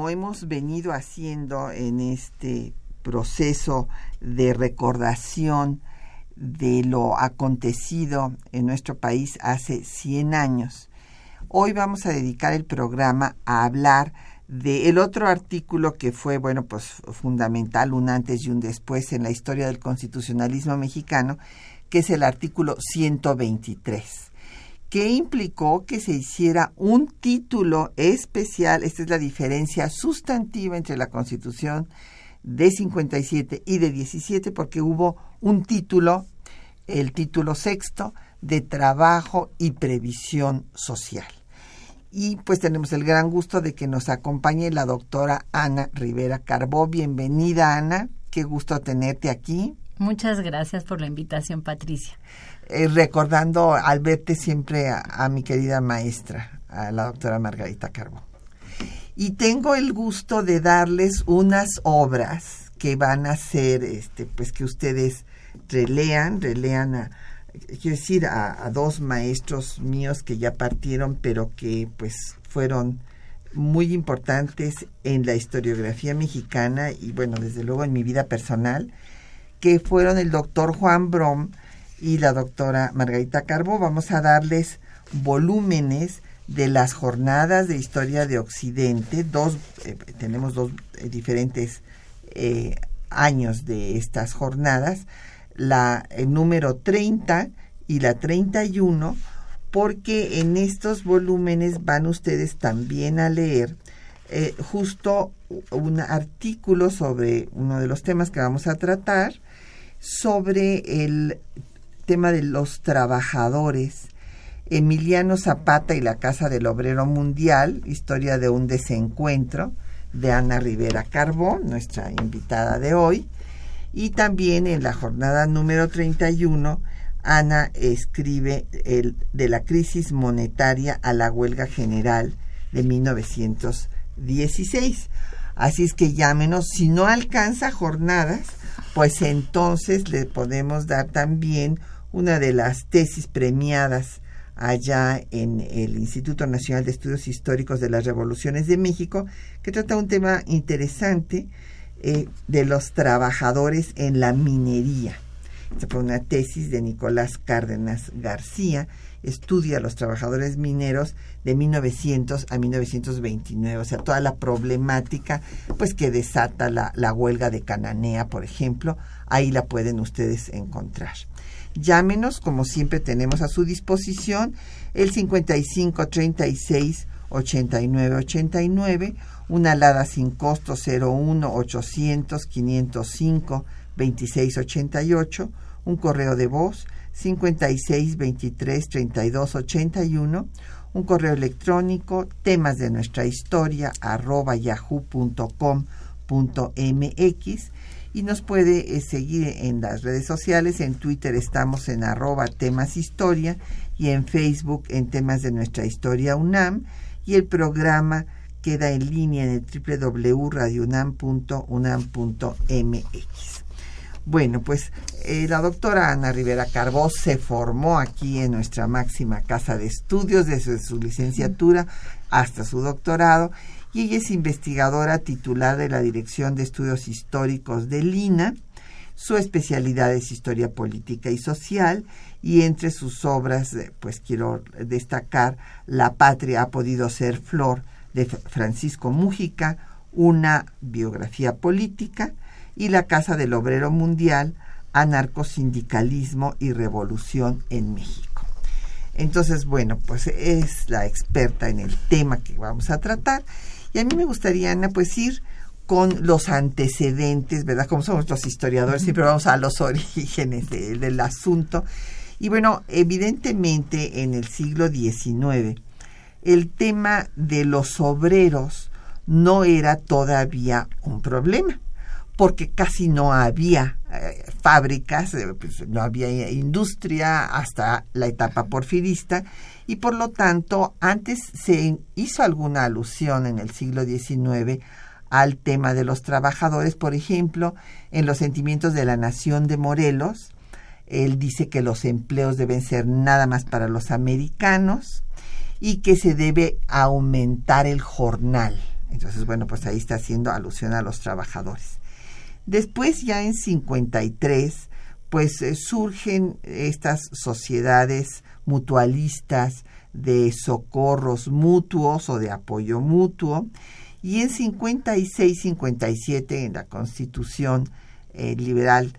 Como hemos venido haciendo en este proceso de recordación de lo acontecido en nuestro país hace 100 años, hoy vamos a dedicar el programa a hablar del otro artículo que fue, bueno, pues fundamental, un antes y un después en la historia del constitucionalismo mexicano, que es el artículo 123 que implicó que se hiciera un título especial, esta es la diferencia sustantiva entre la Constitución de 57 y de 17, porque hubo un título, el título sexto, de trabajo y previsión social. Y pues tenemos el gran gusto de que nos acompañe la doctora Ana Rivera Carbó. Bienvenida, Ana. Qué gusto tenerte aquí. Muchas gracias por la invitación, Patricia. Eh, recordando al verte siempre a, mi querida maestra, a la doctora Margarita Carbón. Y tengo el gusto de darles unas obras que van a ser, este, pues que ustedes relean, relean a, quiero decir, a, a dos maestros míos que ya partieron, pero que pues fueron muy importantes en la historiografía mexicana y bueno, desde luego en mi vida personal, que fueron el doctor Juan Brom, y la doctora Margarita Carbo. Vamos a darles volúmenes de las jornadas de historia de Occidente. Dos, eh, tenemos dos eh, diferentes eh, años de estas jornadas. La el número 30 y la 31, porque en estos volúmenes van ustedes también a leer justo un artículo sobre uno de los temas que vamos a tratar, sobre el tema de los trabajadores, Emiliano Zapata y la Casa del Obrero Mundial, historia de un desencuentro, de Ana Rivera Carbón, nuestra invitada de hoy. Y también en la jornada número 31, Ana escribe el, de la crisis monetaria a la huelga general de 1916. Así es que llámenos, si no alcanza jornadas, pues entonces le podemos dar también una de las tesis premiadas allá en el Instituto Nacional de Estudios Históricos de las Revoluciones de México, que trata un tema interesante eh, de los trabajadores en la minería. Esta fue una tesis de Nicolás Cárdenas García, estudia los trabajadores mineros de 1900 a 1929, o sea, toda la problemática pues que desata la, la huelga de Cananea, por ejemplo, ahí la pueden ustedes encontrar. Llámenos, como siempre tenemos a su disposición, el 55 36 89 89, una alada sin costo 01 800 505 26 88, un correo de voz 56 23 32 81, un correo electrónico temas de nuestra historia arroba yahoo.com.mx y nos puede eh, seguir en las redes sociales. En Twitter estamos en arroba temas historia y en Facebook en temas de nuestra historia UNAM y el programa queda en línea en el www.radiounam.unam.mx. Bueno, pues eh, la doctora Ana Rivera Carbó se formó aquí en nuestra máxima casa de estudios desde su licenciatura hasta su doctorado y ella es investigadora titular de la Dirección de Estudios Históricos de Lina. Su especialidad es historia política y social y entre sus obras, eh, pues quiero destacar La patria ha podido ser flor de Francisco Mújica, una biografía política y La Casa del Obrero Mundial, anarcosindicalismo y revolución en México. Entonces, bueno, pues es la experta en el tema que vamos a tratar y a mí me gustaría, Ana, pues ir con los antecedentes, ¿verdad? Como somos los historiadores, siempre vamos a los orígenes del asunto. Y bueno, evidentemente en el siglo XIX, el tema de los obreros no era todavía un problema, porque casi no había eh, fábricas, eh, pues, no había industria hasta la etapa porfirista, y por lo tanto antes se hizo alguna alusión en el siglo XIX al tema de los trabajadores, por ejemplo, en los sentimientos de la nación de Morelos, él dice que los empleos deben ser nada más para los americanos y que se debe aumentar el jornal. Entonces, bueno, pues ahí está haciendo alusión a los trabajadores. Después, ya en 53, pues eh, surgen estas sociedades mutualistas de socorros mutuos o de apoyo mutuo. Y en 56-57, en la Constitución eh, Liberal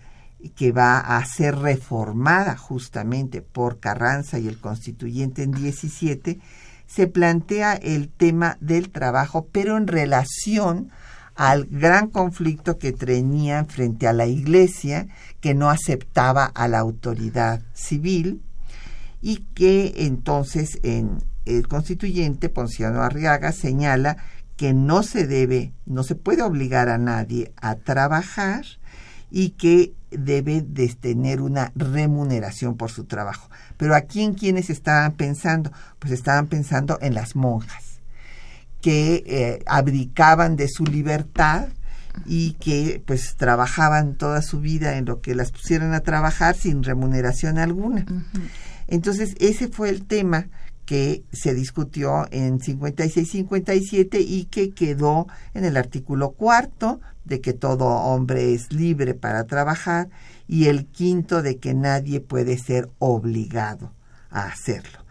que va a ser reformada justamente por Carranza y el constituyente en 17, se plantea el tema del trabajo, pero en relación al gran conflicto que tenían frente a la Iglesia, que no aceptaba a la autoridad civil, y que entonces en el constituyente Ponciano Arriaga señala que no se debe, no se puede obligar a nadie a trabajar y que debe de tener una remuneración por su trabajo. Pero aquí en quienes estaban pensando, pues estaban pensando en las monjas que eh, abdicaban de su libertad y que pues trabajaban toda su vida en lo que las pusieran a trabajar sin remuneración alguna. Entonces, ese fue el tema que se discutió en 56-57 y que quedó en el artículo cuarto de que todo hombre es libre para trabajar y el quinto de que nadie puede ser obligado a hacerlo.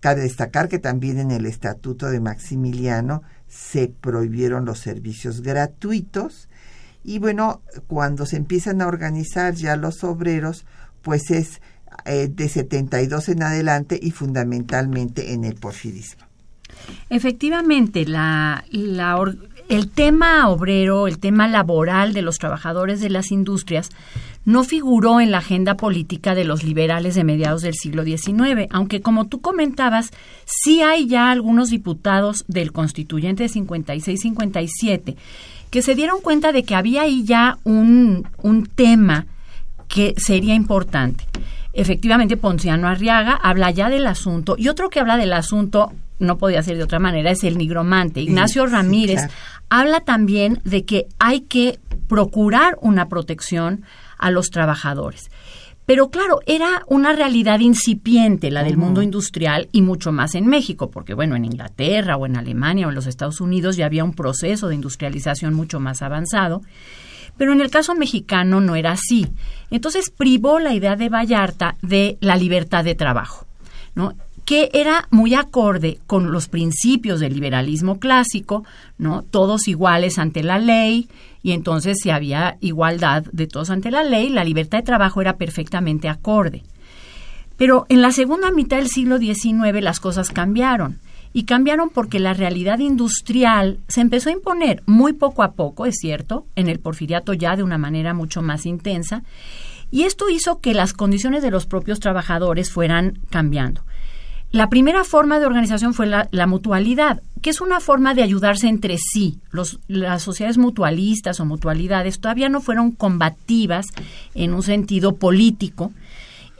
Cabe destacar que también en el Estatuto de Maximiliano se prohibieron los servicios gratuitos y bueno, cuando se empiezan a organizar ya los obreros, pues es eh, de 72 en adelante y fundamentalmente en el porfirismo. Efectivamente, la, el tema obrero, el tema laboral de los trabajadores de las industrias no figuró en la agenda política de los liberales de mediados del siglo XIX, aunque como tú comentabas, sí hay ya algunos diputados del constituyente de 56-57 que se dieron cuenta de que había ahí ya un, un tema que sería importante. Efectivamente Ponciano Arriaga habla ya del asunto y otro que habla del asunto no podía ser de otra manera es el nigromante. Ignacio Ramírez habla también de que hay que procurar una protección a los trabajadores pero claro, era una realidad incipiente la del mundo industrial y mucho más en México, porque bueno, en Inglaterra o en Alemania o en los Estados Unidos ya había un proceso de industrialización mucho más avanzado. Pero en el caso mexicano no era así. Entonces privó la idea de Vallarta de la libertad de trabajo, ¿no? Que era muy acorde con los principios del liberalismo clásico, ¿no? Todos iguales ante la ley, y entonces si había igualdad de todos ante la ley, la libertad de trabajo era perfectamente acorde. Pero en la segunda mitad del siglo XIX las cosas cambiaron y cambiaron porque la realidad industrial se empezó a imponer muy poco a poco, es cierto, en el porfiriato ya de una manera mucho más intensa, y esto hizo que las condiciones de los propios trabajadores fueran cambiando. La primera forma de organización fue la, mutualidad, que es una forma de ayudarse entre sí. las sociedades mutualistas o mutualidades todavía no fueron combativas en un sentido político,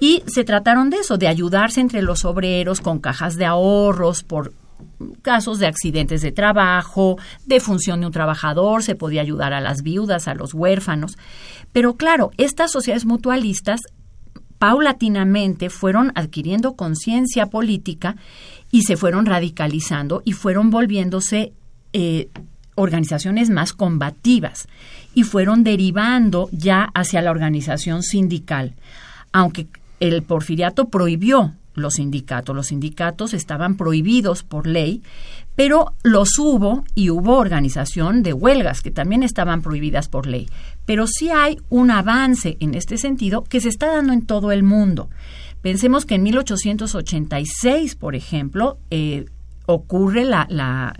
y se trataron de eso, de ayudarse entre los obreros con cajas de ahorros por casos de accidentes de trabajo, de función de un trabajador, se podía ayudar a las viudas, a los huérfanos. Pero claro, estas sociedades mutualistas paulatinamente fueron adquiriendo conciencia política y se fueron radicalizando y fueron volviéndose eh, organizaciones más combativas y fueron derivando ya hacia la organización sindical. Aunque el porfiriato prohibió los sindicatos. Los sindicatos estaban prohibidos por ley, pero los hubo y hubo organización de huelgas que también estaban prohibidas por ley. Pero sí hay un avance en este sentido que se está dando en todo el mundo. Pensemos que en 1886, por ejemplo, eh, ocurre la,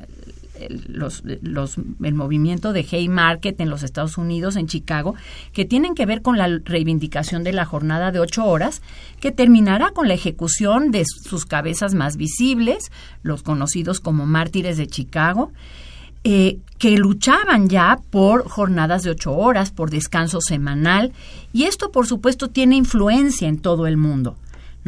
el movimiento de Haymarket en los Estados Unidos, en Chicago, que tienen que ver con la reivindicación de la jornada de ocho horas, que terminará con la ejecución de sus cabezas más visibles, los conocidos como mártires de Chicago, eh, que luchaban ya por jornadas de ocho horas, por descanso semanal, y esto por supuesto tiene influencia en todo el mundo.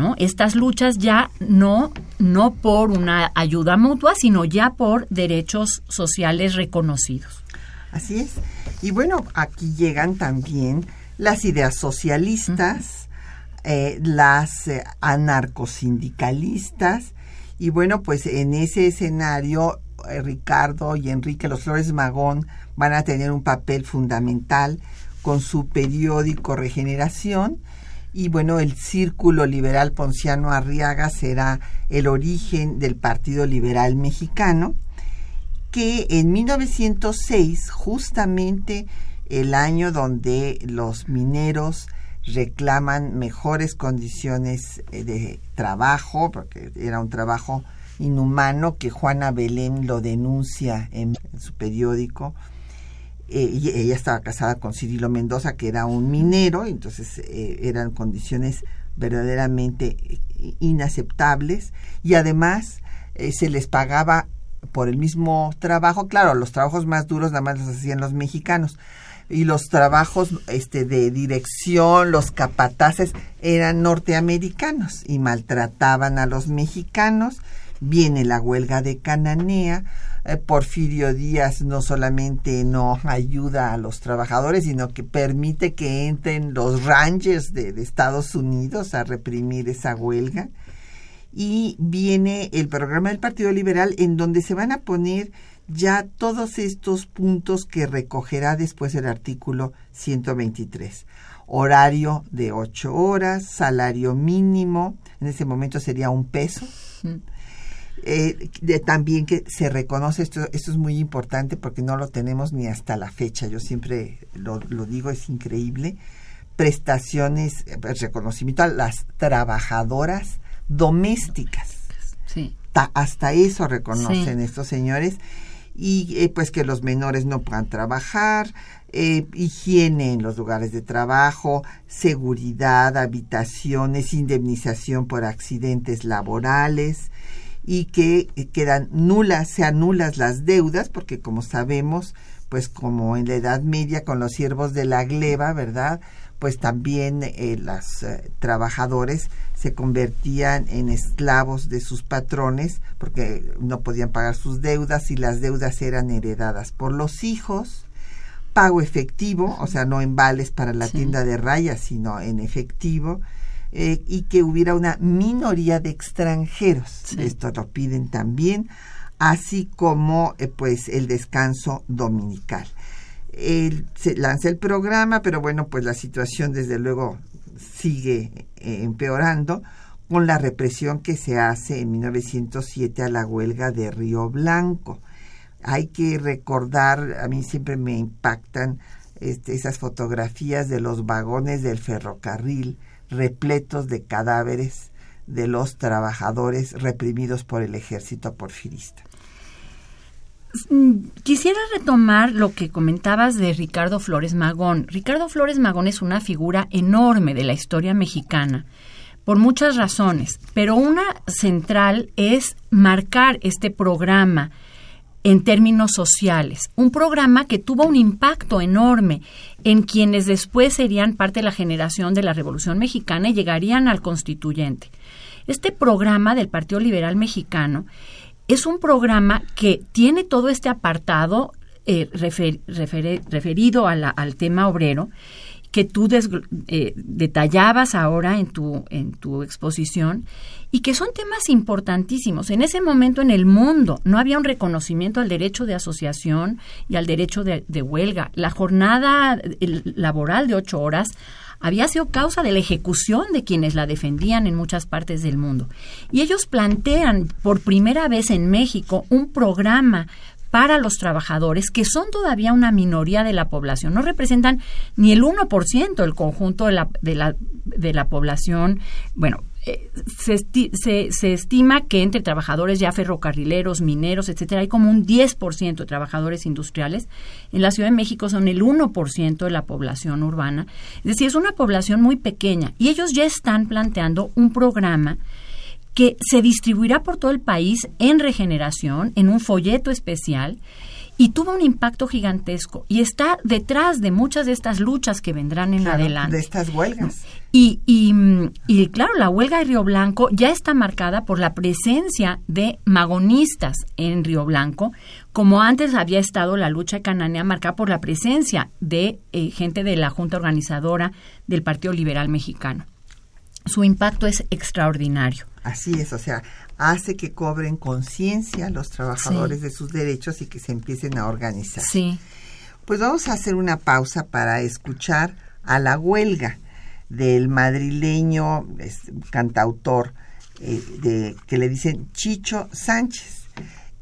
¿No? Estas luchas ya no, no por una ayuda mutua, sino ya por derechos sociales reconocidos. Así es. Y bueno, aquí llegan también las ideas socialistas, eh, las eh, anarcosindicalistas, y bueno, pues en ese escenario eh, Ricardo y Enrique Los Flores Magón van a tener un papel fundamental con su periódico Regeneración y bueno, el Círculo Liberal Ponciano Arriaga será el origen del Partido Liberal Mexicano, que en 1906, justamente el año donde los mineros reclaman mejores condiciones eh, de trabajo, porque era un trabajo inhumano que Juana Belén lo denuncia en, su periódico. Eh, ella estaba casada con Cirilo Mendoza, que era un minero, entonces eh, eran condiciones verdaderamente inaceptables. Y además eh, se les pagaba por el mismo trabajo, claro, los trabajos más duros nada más los hacían los mexicanos. Y los trabajos este de dirección, los capataces eran norteamericanos y maltrataban a los mexicanos viene la huelga de Cananea. Eh, Porfirio Díaz no solamente no ayuda a los trabajadores, sino que permite que entren los rangers de, Estados Unidos a reprimir esa huelga. Y viene el programa del Partido Liberal en donde se van a poner ya todos estos puntos que recogerá después el artículo 123. Horario de ocho horas, salario mínimo, en ese momento sería un peso. Eh, de, también que se reconoce, esto, esto es muy importante porque no lo tenemos ni hasta la fecha, yo siempre lo, digo, es increíble, prestaciones, eh, reconocimiento a las trabajadoras domésticas. Sí. hasta eso reconocen estos señores y eh, pues que los menores no puedan trabajar, higiene en los lugares de trabajo, seguridad, habitaciones, indemnización por accidentes laborales, y que quedan nulas, sean nulas las deudas, porque como sabemos, pues como en la Edad Media con los siervos de la gleba, ¿verdad? Pues también eh, los eh, trabajadores se convertían en esclavos de sus patrones porque no podían pagar sus deudas y las deudas eran heredadas por los hijos. Pago efectivo, o sea, no en vales para la tienda de rayas, sino en efectivo eh, y que hubiera una minoría de extranjeros. Esto lo piden también, así como eh, pues el descanso dominical. se lanza el programa, pero bueno, pues la situación desde luego sigue eh, empeorando con la represión que se hace en 1907 a la huelga de Río Blanco. Hay que recordar, a mí siempre me impactan este, esas fotografías de los vagones del ferrocarril repletos de cadáveres de los trabajadores reprimidos por el ejército porfirista. Mm, quisiera retomar lo que comentabas de Ricardo Flores Magón. Ricardo Flores Magón es una figura enorme de la historia mexicana por muchas razones, pero una central es marcar este programa en términos sociales. Un programa que tuvo un impacto enorme en quienes después serían parte de la generación de la Revolución Mexicana y llegarían al constituyente. Este programa del Partido Liberal Mexicano es un programa que tiene todo este apartado eh, referido al tema obrero que tú eh, detallabas ahora en tu, en tu exposición y que son temas importantísimos. En ese momento en el mundo no había un reconocimiento al derecho de asociación y al derecho de, huelga. La jornada laboral de ocho horas había sido causa de la ejecución de quienes la defendían en muchas partes del mundo. Y ellos plantean por primera vez en México un programa para los trabajadores, que son todavía una minoría de la población, no representan ni el 1% del conjunto de la, de la, de la población, bueno, eh, se, se, estima que entre trabajadores ya ferrocarrileros, mineros, etcétera, hay como un 10% de trabajadores industriales. En la Ciudad de México son el 1% de la población urbana. Es decir, es una población muy pequeña y ellos ya están planteando un programa que se distribuirá por todo el país en regeneración, en un folleto especial, y tuvo un impacto gigantesco y está detrás de muchas de estas luchas que vendrán en adelante. De estas huelgas. Y, y, y, claro, la huelga de Río Blanco ya está marcada por la presencia de magonistas en Río Blanco, como antes había estado la lucha cananea marcada por la presencia de eh, gente de la Junta Organizadora del Partido Liberal Mexicano. Su impacto es extraordinario. Así es, o sea, hace que cobren conciencia los trabajadores de sus derechos y que se empiecen a organizar. Sí. Pues vamos a hacer una pausa para escuchar a la huelga del madrileño cantautor eh, de, que le dicen Chicho Sánchez,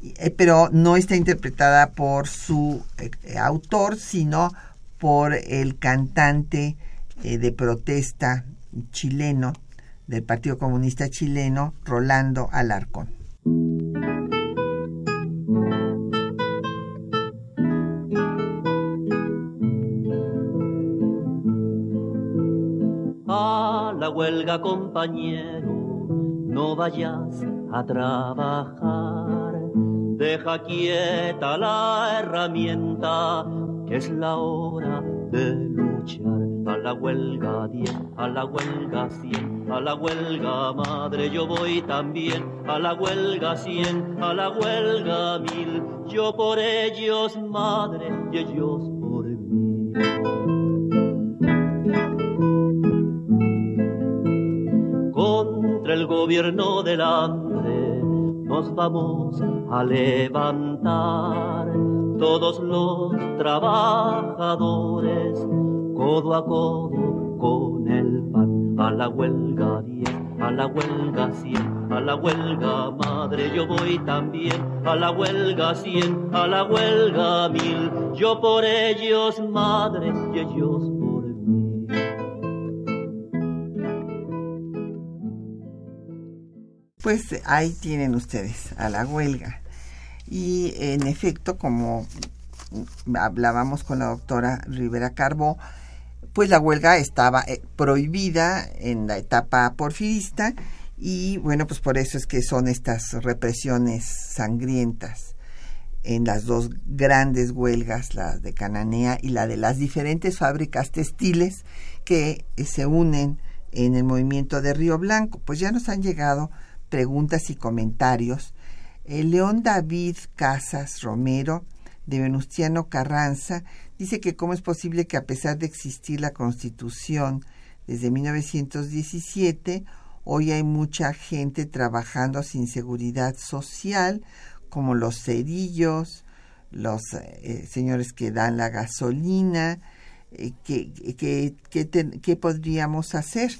eh, pero no está interpretada por su eh, autor, sino por el cantante de protesta chileno del Partido Comunista Chileno, Rolando Alarcón. la huelga, compañero, no vayas a trabajar. Deja quieta la herramienta, que es la hora de luchar. A la huelga 10, a la huelga 100, a la huelga madre yo voy también. A la huelga 100, a la huelga mil, yo por ellos madre y ellos por mí. el gobierno del hambre nos vamos a levantar todos los trabajadores codo a codo con el pan. A la huelga 10 a la huelga 100 a la huelga madre yo voy también. A la huelga 100 a la huelga mil. Yo por ellos madre y ellos Pues ahí tienen ustedes a la huelga. Y en efecto, como hablábamos con la doctora Rivera Carbo, pues la huelga estaba eh, prohibida en la etapa porfirista y bueno, pues por eso es que son estas represiones sangrientas en las dos grandes huelgas, la de Cananea y la de las diferentes fábricas textiles que se unen en el movimiento de Río Blanco. Pues ya nos han llegado preguntas y comentarios, el León David Casas Romero, de Venustiano Carranza, dice que cómo es posible que a pesar de existir la Constitución desde 1917, hoy hay mucha gente trabajando sin seguridad social, como los cerillos, los eh, señores que dan la gasolina, eh, ¿qué, podríamos hacer?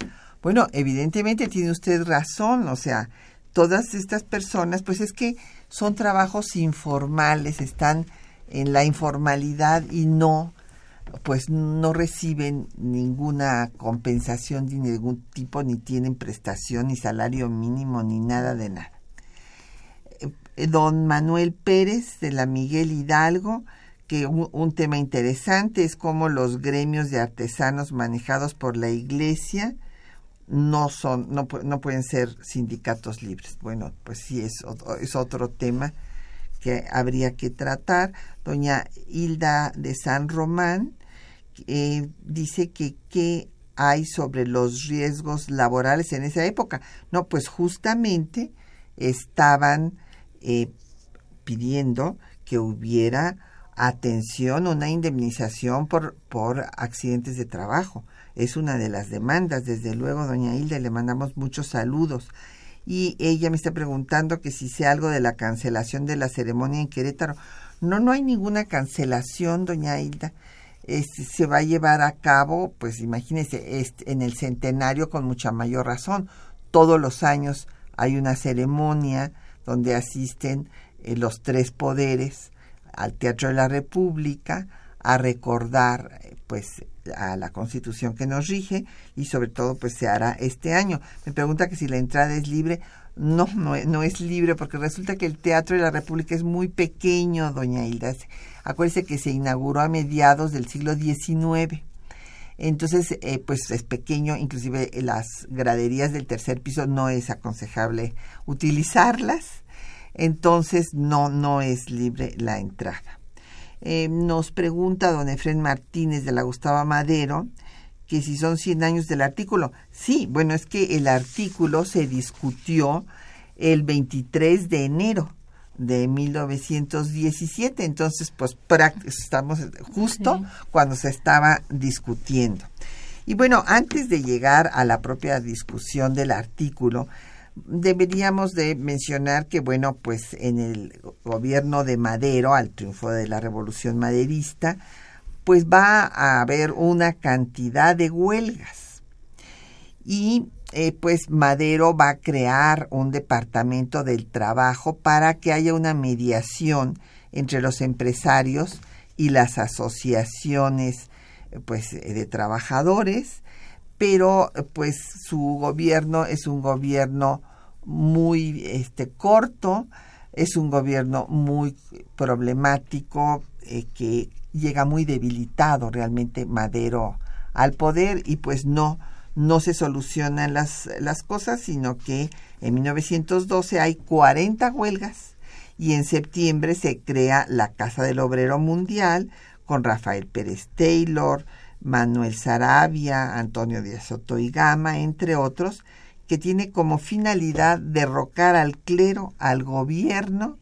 Bueno, evidentemente tiene usted razón, o sea, todas estas personas, pues es que son trabajos informales, están en la informalidad y no, pues no reciben ninguna compensación de ningún tipo, ni tienen prestación, ni salario mínimo, ni nada de nada. Eh, don Manuel Pérez de la Miguel Hidalgo, que un, tema interesante es cómo los gremios de artesanos manejados por la iglesia, no son no, no pueden ser sindicatos libres. Bueno, pues sí es, es otro tema que habría que tratar. Doña Hilda de San Román eh, dice que qué hay sobre los riesgos laborales en esa época. No, pues justamente estaban eh, pidiendo que hubiera atención, una indemnización por, por accidentes de trabajo es una de las demandas. Desde luego, doña Hilda, le mandamos muchos saludos. Y ella me está preguntando que si sé algo de la cancelación de la ceremonia en Querétaro. No, no hay ninguna cancelación, doña Hilda. Este, se va a llevar a cabo, pues imagínese, este, en el centenario con mucha mayor razón. Todos los años hay una ceremonia donde asisten eh, los tres poderes al Teatro de la República a recordar, pues, a la constitución que nos rige y sobre todo pues se hará este año. Me pregunta que si la entrada es libre. No, no, no es libre porque resulta que el Teatro de la República es muy pequeño, doña Hilda. Acuérdese que se inauguró a mediados del siglo XIX. Entonces, eh, pues es pequeño, inclusive las graderías del tercer piso no es aconsejable utilizarlas. Entonces, no, no es libre la entrada. Eh, nos pregunta don Efren Martínez de la Gustavo Madero que si son 100 años del artículo. Sí, bueno, es que el artículo se discutió el 23 de enero de 1917, entonces pues estamos justo cuando se estaba discutiendo. Y bueno, antes de llegar a la propia discusión del artículo, deberíamos de mencionar que bueno, pues en el gobierno de Madero, al triunfo de la Revolución Maderista, pues va a haber una cantidad de huelgas. Y eh, pues Madero va a crear un departamento del trabajo para que haya una mediación entre los empresarios y las asociaciones pues de trabajadores, pero pues su gobierno es un gobierno muy este corto, es un gobierno muy problemático eh, que llega muy debilitado realmente Madero al poder y pues no no se solucionan las, las cosas, sino que en 1912 hay 40 huelgas y en septiembre se crea la Casa del Obrero Mundial con Rafael Pérez Taylor, Manuel Sarabia, Antonio Díaz Soto y Gama, entre otros, que tiene como finalidad derrocar al clero, al gobierno,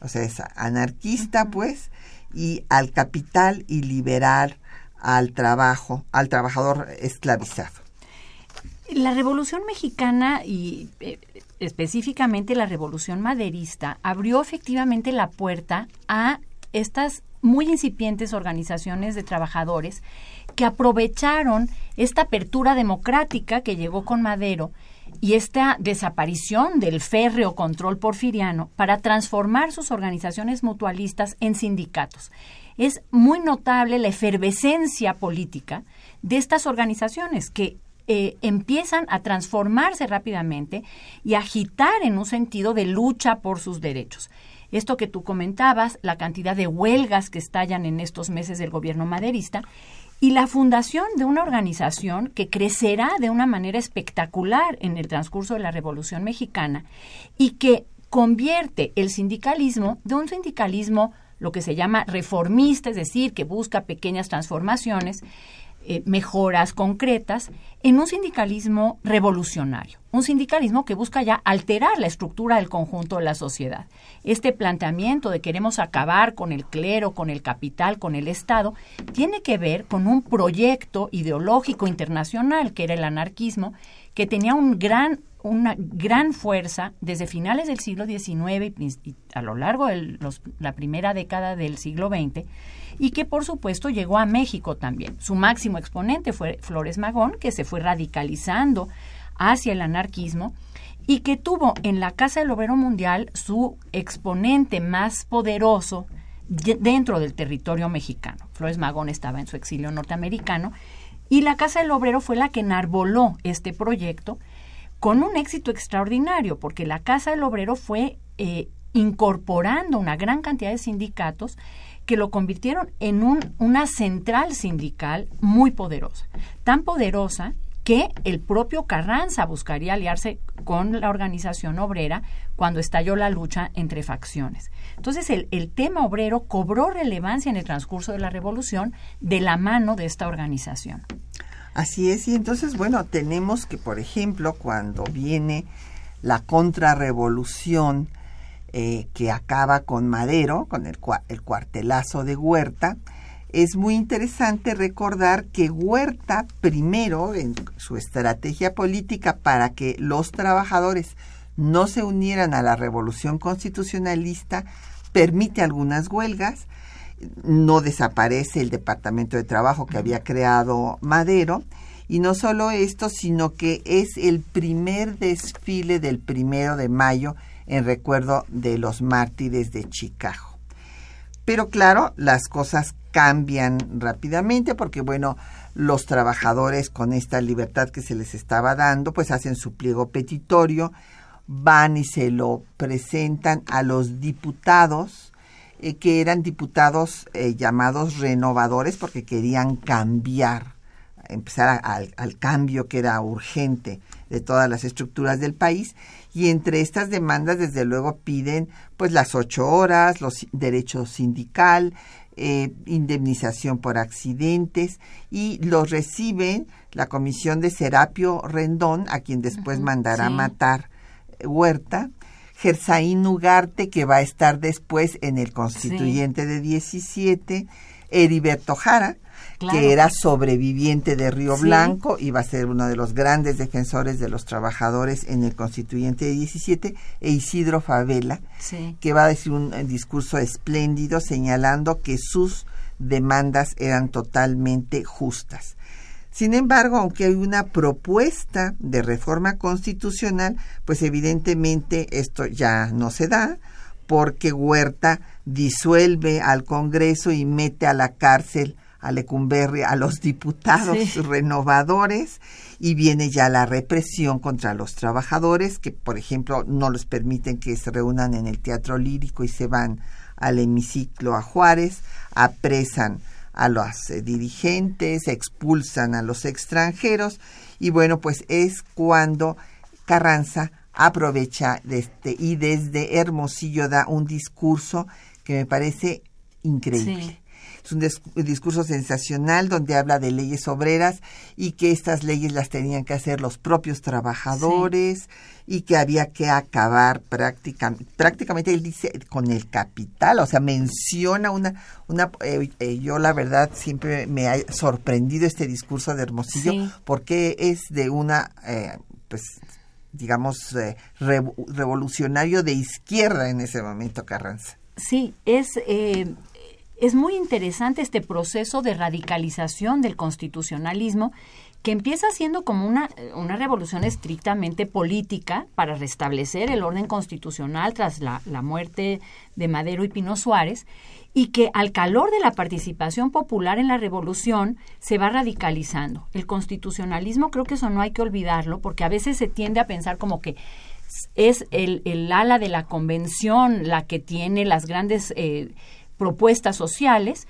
o sea, es anarquista, pues, y al capital y liberar al trabajo, al trabajador esclavizado. La Revolución Mexicana y eh, específicamente la Revolución Maderista abrió efectivamente la puerta a estas muy incipientes organizaciones de trabajadores que aprovecharon esta apertura democrática que llegó con Madero y esta desaparición del férreo control porfiriano para transformar sus organizaciones mutualistas en sindicatos. Es muy notable la efervescencia política de estas organizaciones que eh, empiezan a transformarse rápidamente y agitar en un sentido de lucha por sus derechos. Esto que tú comentabas, la cantidad de huelgas que estallan en estos meses del gobierno maderista y la fundación de una organización que crecerá de una manera espectacular en el transcurso de la Revolución Mexicana y que convierte el sindicalismo de un sindicalismo lo que se llama reformista, es decir, que busca pequeñas transformaciones, eh, mejoras concretas en un sindicalismo revolucionario, un sindicalismo que busca ya alterar la estructura del conjunto de la sociedad. Este planteamiento de queremos acabar con el clero, con el capital, con el Estado, tiene que ver con un proyecto ideológico internacional que era el anarquismo, que tenía un gran una gran fuerza desde finales del siglo XIX y, a lo largo de la primera década del siglo XX, y que por supuesto llegó a México también. Su máximo exponente fue Flores Magón, que se fue radicalizando hacia el anarquismo y que tuvo en la Casa del Obrero Mundial su exponente más poderoso dentro del territorio mexicano. Flores Magón estaba en su exilio norteamericano y la Casa del Obrero fue la que enarboló este proyecto con un éxito extraordinario, porque la Casa del Obrero fue eh, incorporando una gran cantidad de sindicatos que lo convirtieron en un, una central sindical muy poderosa, tan poderosa que el propio Carranza buscaría aliarse con la organización obrera cuando estalló la lucha entre facciones. Entonces el, el, tema obrero cobró relevancia en el transcurso de la revolución de la mano de esta organización. Así es, y entonces, bueno, tenemos que, por ejemplo, cuando viene la contrarrevolución, eh, que acaba con Madero, con el, el cuartelazo de Huerta, es muy interesante recordar que Huerta, primero, en su estrategia política para que los trabajadores no se unieran a la revolución constitucionalista, permite algunas huelgas, no desaparece el Departamento de Trabajo que había creado Madero, y no solo esto, sino que es el primer desfile del primero de mayo en recuerdo de los mártires de Chicago. Pero claro, las cosas cambian rápidamente porque, bueno, los trabajadores con esta libertad que se les estaba dando, pues hacen su pliego petitorio, van y se lo presentan a los diputados, eh, que eran diputados eh, llamados renovadores porque querían cambiar, empezar al, al cambio que era urgente de todas las estructuras del país y entre estas demandas desde luego piden pues las ocho horas, los derechos sindical, eh, indemnización por accidentes y los reciben la comisión de Serapio Rendón, a quien después mandará matar Huerta, Gersaín Ugarte, que va a estar después en el constituyente de 17, Heriberto Jara, que era sobreviviente de Río Blanco y va a ser uno de los grandes defensores de los trabajadores en el constituyente de 17, e Isidro Favela, que va a decir un discurso espléndido señalando que sus demandas eran totalmente justas. Sin embargo, aunque hay una propuesta de reforma constitucional, pues evidentemente esto ya no se da porque Huerta disuelve al Congreso y mete a la cárcel a Lecumberri, a los diputados renovadores y viene ya la represión contra los trabajadores que, por ejemplo, no les permiten que se reúnan en el teatro lírico y se van al hemiciclo a Juárez, apresan a los eh, dirigentes, expulsan a los extranjeros y bueno, pues es cuando Carranza aprovecha de este, y desde Hermosillo da un discurso que me parece increíble. Es un, discurso sensacional donde habla de leyes obreras y que estas leyes las tenían que hacer los propios trabajadores y que había que acabar prácticamente, prácticamente él dice con el capital, o sea, menciona una, una eh, eh, yo la verdad siempre me ha sorprendido este discurso de Hermosillo porque es de una, eh, pues digamos, revolucionario de izquierda en ese momento, Carranza. Sí, es es muy interesante este proceso de radicalización del constitucionalismo que empieza siendo como una, una revolución estrictamente política para restablecer el orden constitucional tras la, la muerte de Madero y Pino Suárez, y que al calor de la participación popular en la revolución se va radicalizando. El constitucionalismo creo que eso no hay que olvidarlo, porque a veces se tiende a pensar como que es el, el ala de la convención la que tiene las grandes... Eh, propuestas sociales.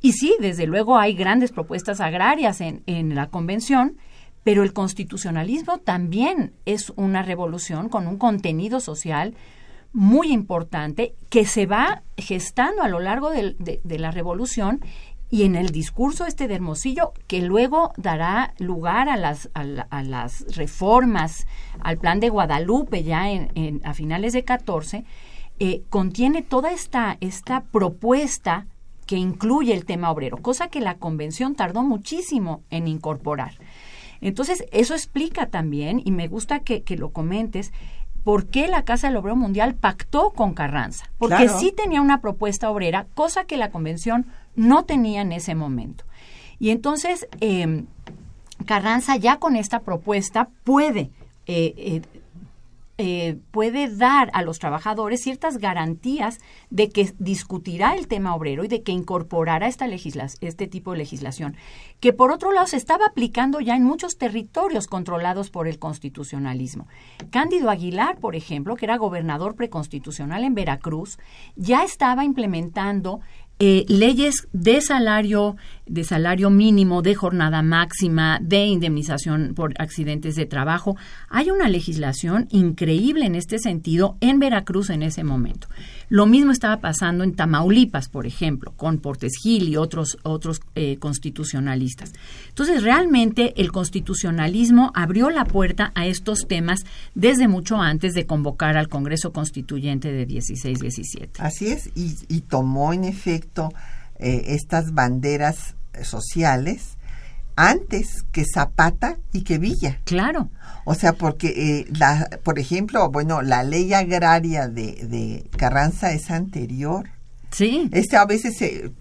Y sí, desde luego hay grandes propuestas agrarias en, en la convención, pero el constitucionalismo también es una revolución con un contenido social muy importante que se va gestando a lo largo de, de, la revolución y en el discurso este de Hermosillo, que luego dará lugar a las, a, las reformas, al plan de Guadalupe ya en, a finales de 14, eh, contiene toda esta, esta propuesta que incluye el tema obrero, cosa que la convención tardó muchísimo en incorporar. Entonces, eso explica también, y me gusta que, lo comentes, por qué la Casa del Obrero Mundial pactó con Carranza. Porque sí tenía una propuesta obrera, cosa que la convención no tenía en ese momento. Y entonces, em, Carranza ya con esta propuesta puede eh, eh, eh, puede dar a los trabajadores ciertas garantías de que discutirá el tema obrero y de que incorporará esta este tipo de legislación, que por otro lado se estaba aplicando ya en muchos territorios controlados por el constitucionalismo. Cándido Aguilar, por ejemplo, que era gobernador preconstitucional en Veracruz, ya estaba implementando eh, leyes de salario, de salario mínimo, de jornada máxima, de indemnización por accidentes de trabajo. Hay una legislación increíble en este sentido en Veracruz en ese momento. Lo mismo estaba pasando en Tamaulipas, por ejemplo, con Portes Gil y otros, otros eh, constitucionalistas. Entonces, realmente el constitucionalismo abrió la puerta a estos temas desde mucho antes de convocar al Congreso Constituyente de 16-17. Así es, y, tomó en efecto eh, estas banderas sociales antes que Zapata y que Villa. Claro. O sea, porque, eh, la, por ejemplo, bueno, la ley agraria de, de Carranza es anterior. Sí. Este a veces se,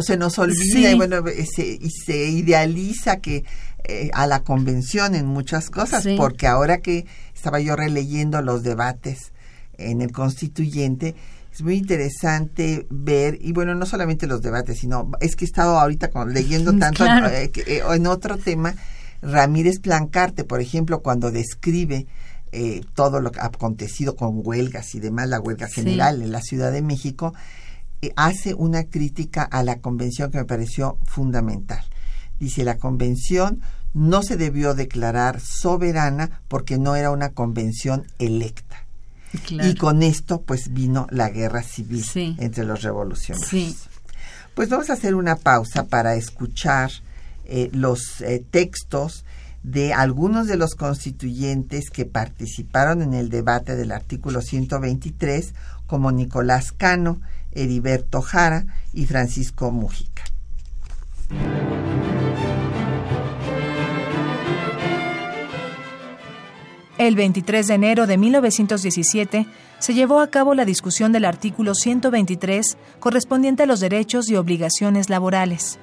se nos olvida y bueno, se, y se idealiza que eh, a la convención en muchas cosas, porque ahora que estaba yo releyendo los debates en el constituyente, Es muy interesante ver, y bueno, no solamente los debates, sino es que he estado ahorita con, leyendo tanto eh, eh, en otro tema, Ramírez Plancarte, por ejemplo, cuando describe eh, todo lo que ha acontecido con huelgas y demás, la huelga general en la Ciudad de México, hace una crítica a la convención que me pareció fundamental. Dice, la convención no se debió declarar soberana porque no era una convención electa. Y con esto pues vino la guerra civil entre los revolucionarios. Pues vamos a hacer una pausa para escuchar eh, los eh, textos de algunos de los constituyentes que participaron en el debate del artículo 123, como Nicolás Cano, Heriberto Jara y Francisco Mujica. El 23 de enero de 1917 se llevó a cabo la discusión del artículo 123 correspondiente a los derechos y obligaciones laborales.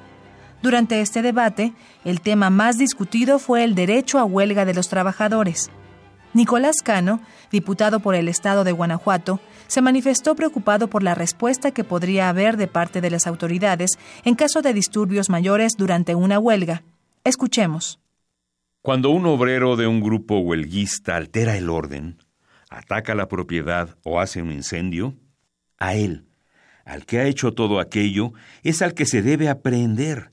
Durante este debate, el tema más discutido fue el derecho a huelga de los trabajadores. Nicolás Cano, diputado por el Estado de Guanajuato, se manifestó preocupado por la respuesta que podría haber de parte de las autoridades en caso de disturbios mayores durante una huelga. Escuchemos. Cuando un obrero de un grupo huelguista altera el orden, ataca la propiedad o hace un incendio, a él, al que ha hecho todo aquello, es al que se debe aprehender,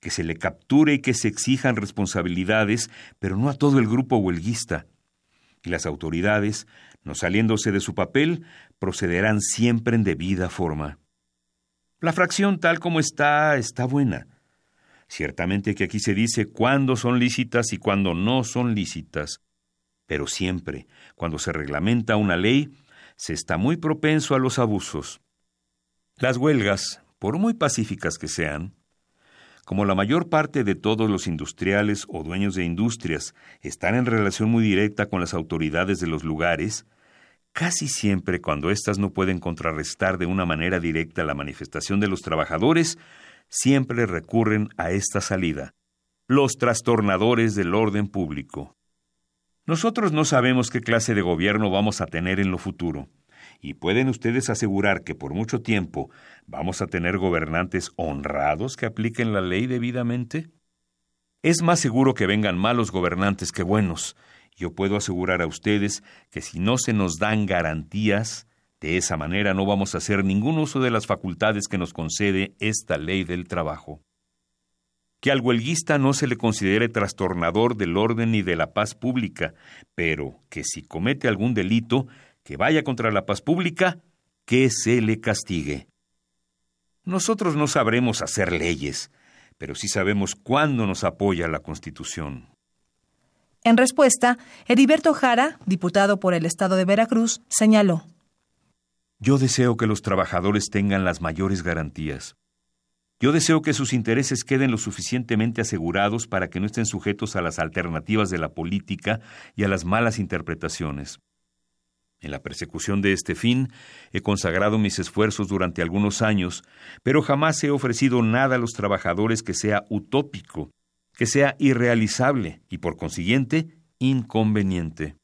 que se le capture y que se exijan responsabilidades, pero no a todo el grupo huelguista. Y las autoridades, no saliéndose de su papel, procederán siempre en debida forma. La fracción tal como está está buena, Ciertamente que aquí se dice cuándo son lícitas y cuándo no son lícitas, pero siempre, cuando se reglamenta una ley, se está muy propenso a los abusos. Las huelgas, por muy pacíficas que sean, como la mayor parte de todos los industriales o dueños de industrias están en relación muy directa con las autoridades de los lugares, casi siempre cuando éstas no pueden contrarrestar de una manera directa la manifestación de los trabajadores, siempre recurren a esta salida, los trastornadores del orden público. Nosotros no sabemos qué clase de gobierno vamos a tener en lo futuro, y pueden ustedes asegurar que por mucho tiempo vamos a tener gobernantes honrados que apliquen la ley debidamente. Es más seguro que vengan malos gobernantes que buenos. Yo puedo asegurar a ustedes que si no se nos dan garantías, de esa manera no vamos a hacer ningún uso de las facultades que nos concede esta ley del trabajo. Que al huelguista no se le considere trastornador del orden y de la paz pública, pero que si comete algún delito que vaya contra la paz pública, que se le castigue. Nosotros no sabremos hacer leyes, pero sí sabemos cuándo nos apoya la Constitución. En respuesta, Heriberto Jara, diputado por el Estado de Veracruz, señaló yo deseo que los trabajadores tengan las mayores garantías. Yo deseo que sus intereses queden lo suficientemente asegurados para que no estén sujetos a las alternativas de la política y a las malas interpretaciones. En la persecución de este fin he consagrado mis esfuerzos durante algunos años, pero jamás he ofrecido nada a los trabajadores que sea utópico, que sea irrealizable y por consiguiente inconveniente.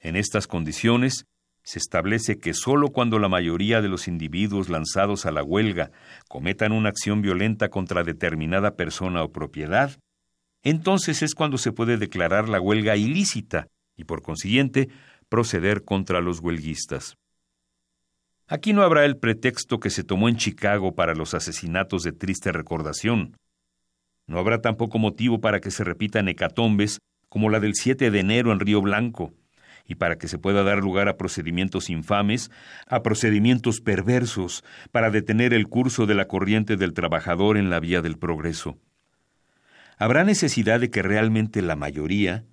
En estas condiciones, se establece que sólo cuando la mayoría de los individuos lanzados a la huelga cometan una acción violenta contra determinada persona o propiedad, entonces es cuando se puede declarar la huelga ilícita y por consiguiente proceder contra los huelguistas. Aquí no habrá el pretexto que se tomó en Chicago para los asesinatos de triste recordación. No habrá tampoco motivo para que se repitan hecatombes como la del 7 de enero en Río Blanco, y para que se pueda dar lugar a procedimientos infames, a procedimientos perversos, para detener el curso de la corriente del trabajador en la vía del progreso. Habrá necesidad de que realmente la mayoría,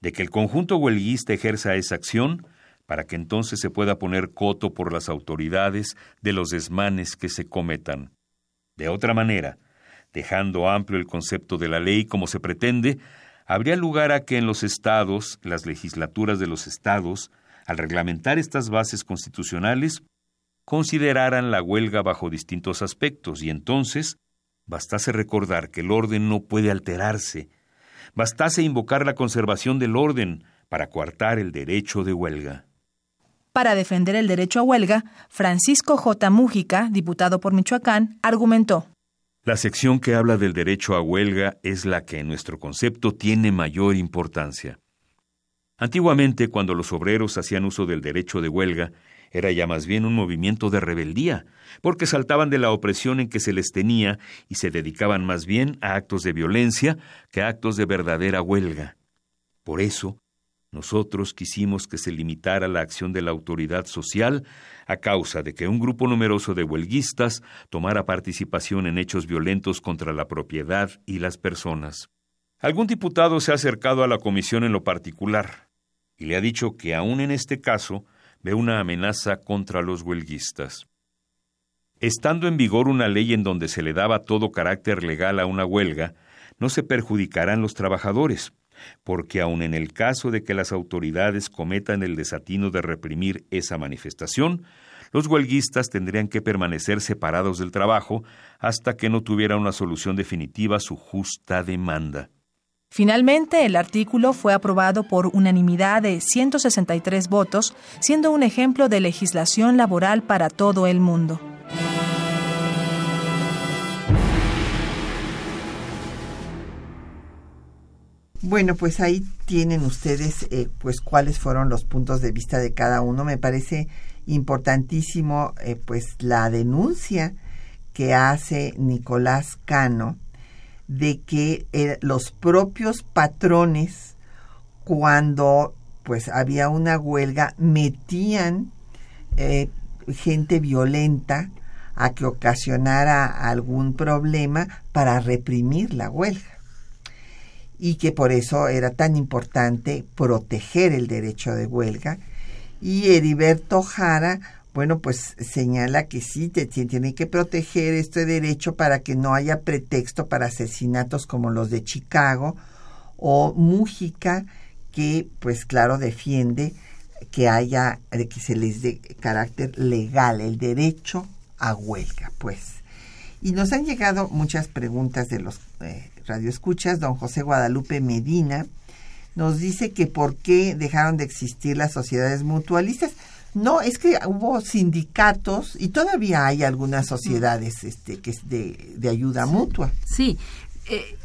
de que el conjunto huelguista ejerza esa acción, para que entonces se pueda poner coto por las autoridades de los desmanes que se cometan. De otra manera, dejando amplio el concepto de la ley como se pretende, habría lugar a que en los estados, las legislaturas de los estados, al reglamentar estas bases constitucionales, consideraran la huelga bajo distintos aspectos y entonces bastase recordar que el orden no puede alterarse, bastase invocar la conservación del orden para coartar el derecho de huelga. Para defender el derecho a huelga, Francisco J. Mújica, diputado por Michoacán, argumentó. La sección que habla del derecho a huelga es la que en nuestro concepto tiene mayor importancia. Antiguamente, cuando los obreros hacían uso del derecho de huelga, era ya más bien un movimiento de rebeldía, porque saltaban de la opresión en que se les tenía y se dedicaban más bien a actos de violencia que a actos de verdadera huelga. Por eso, nosotros quisimos que se limitara la acción de la autoridad social a causa de que un grupo numeroso de huelguistas tomara participación en hechos violentos contra la propiedad y las personas. Algún diputado se ha acercado a la comisión en lo particular y le ha dicho que aún en este caso ve una amenaza contra los huelguistas. Estando en vigor una ley en donde se le daba todo carácter legal a una huelga, no se perjudicarán los trabajadores, porque aun en el caso de que las autoridades cometan el desatino de reprimir esa manifestación, los huelguistas tendrían que permanecer separados del trabajo hasta que no tuviera una solución definitiva su justa demanda. Finalmente, el artículo fue aprobado por unanimidad de 163 votos, siendo un ejemplo de legislación laboral para todo el mundo. Bueno, pues ahí tienen ustedes eh, pues cuáles fueron los puntos de vista de cada uno. Me parece importantísimo eh, pues la denuncia que hace Nicolás Cano de que eh, los propios patrones cuando pues había una huelga metían gente violenta a que ocasionara algún problema para reprimir la huelga y que por eso era tan importante proteger el derecho de huelga. Y Heriberto Jara, bueno, pues señala que sí, te, tiene que proteger este derecho para que no haya pretexto para asesinatos como los de Chicago o Mújica, que pues claro defiende que haya, que se les dé carácter legal, el derecho a huelga, pues. Y nos han llegado muchas preguntas de los eh, radioescuchas. Don José Guadalupe Medina nos dice que por qué dejaron de existir las sociedades mutualistas. No, es que hubo sindicatos y todavía hay algunas sociedades este, que es de, de ayuda mutua. Sí, eh,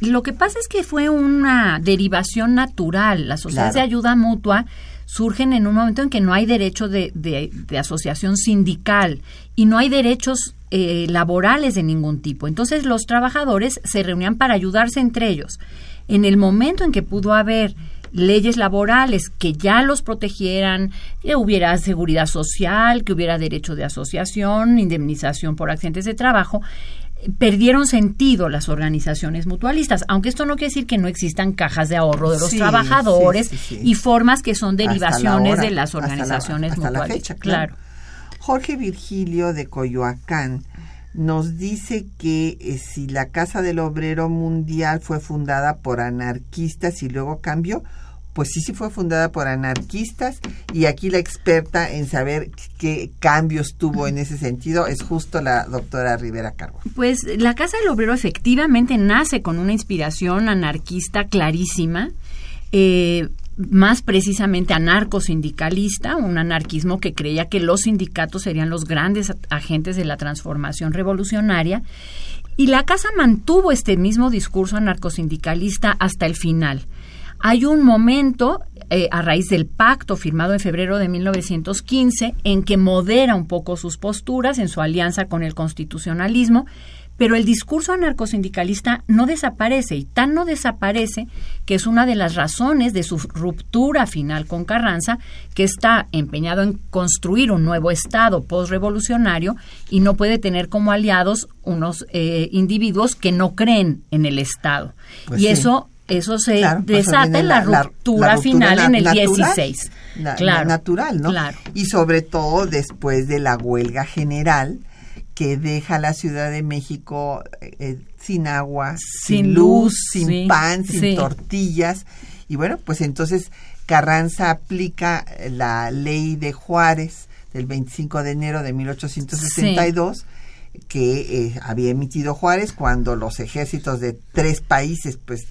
lo que pasa es que fue una derivación natural. Las sociedades de ayuda mutua surgen en un momento en que no hay derecho de, de asociación sindical y no hay derechos eh, laborales de ningún tipo. Entonces los trabajadores se reunían para ayudarse entre ellos. En el momento en que pudo haber leyes laborales que ya los protegieran, que hubiera seguridad social, que hubiera derecho de asociación, indemnización por accidentes de trabajo, perdieron sentido las organizaciones mutualistas, aunque esto no quiere decir que no existan cajas de ahorro de los trabajadores y formas que son derivaciones de las organizaciones mutualistas. claro. Jorge Virgilio de Coyoacán nos dice que eh, si la Casa del Obrero Mundial fue fundada por anarquistas y luego cambió, pues sí, sí fue fundada por anarquistas y aquí la experta en saber qué cambios tuvo en ese sentido es justo la doctora Rivera Carbo. Pues la Casa del Obrero efectivamente nace con una inspiración anarquista clarísima. Eh, más precisamente anarcosindicalista, un anarquismo que creía que los sindicatos serían los grandes agentes de la transformación revolucionaria. Y la Casa mantuvo este mismo discurso anarcosindicalista hasta el final. Hay un momento, eh, a raíz del pacto firmado en febrero de 1915, en que modera un poco sus posturas en su alianza con el constitucionalismo pero el discurso anarcosindicalista no desaparece y tan no desaparece que es una de las razones de su ruptura final con Carranza, que está empeñado en construir un nuevo Estado postrevolucionario y no puede tener como aliados unos eh, individuos que no creen en el Estado. Pues y eso eso se desata en la, ruptura final en el 16. claro, natural, ¿no? Claro. Y sobre todo después de la huelga general, que deja la Ciudad de México eh, sin agua, sin, luz, sin pan, sin tortillas. Y bueno, pues entonces Carranza aplica la ley de Juárez del 25 de enero de 1862 que eh, había emitido Juárez cuando los ejércitos de tres países pues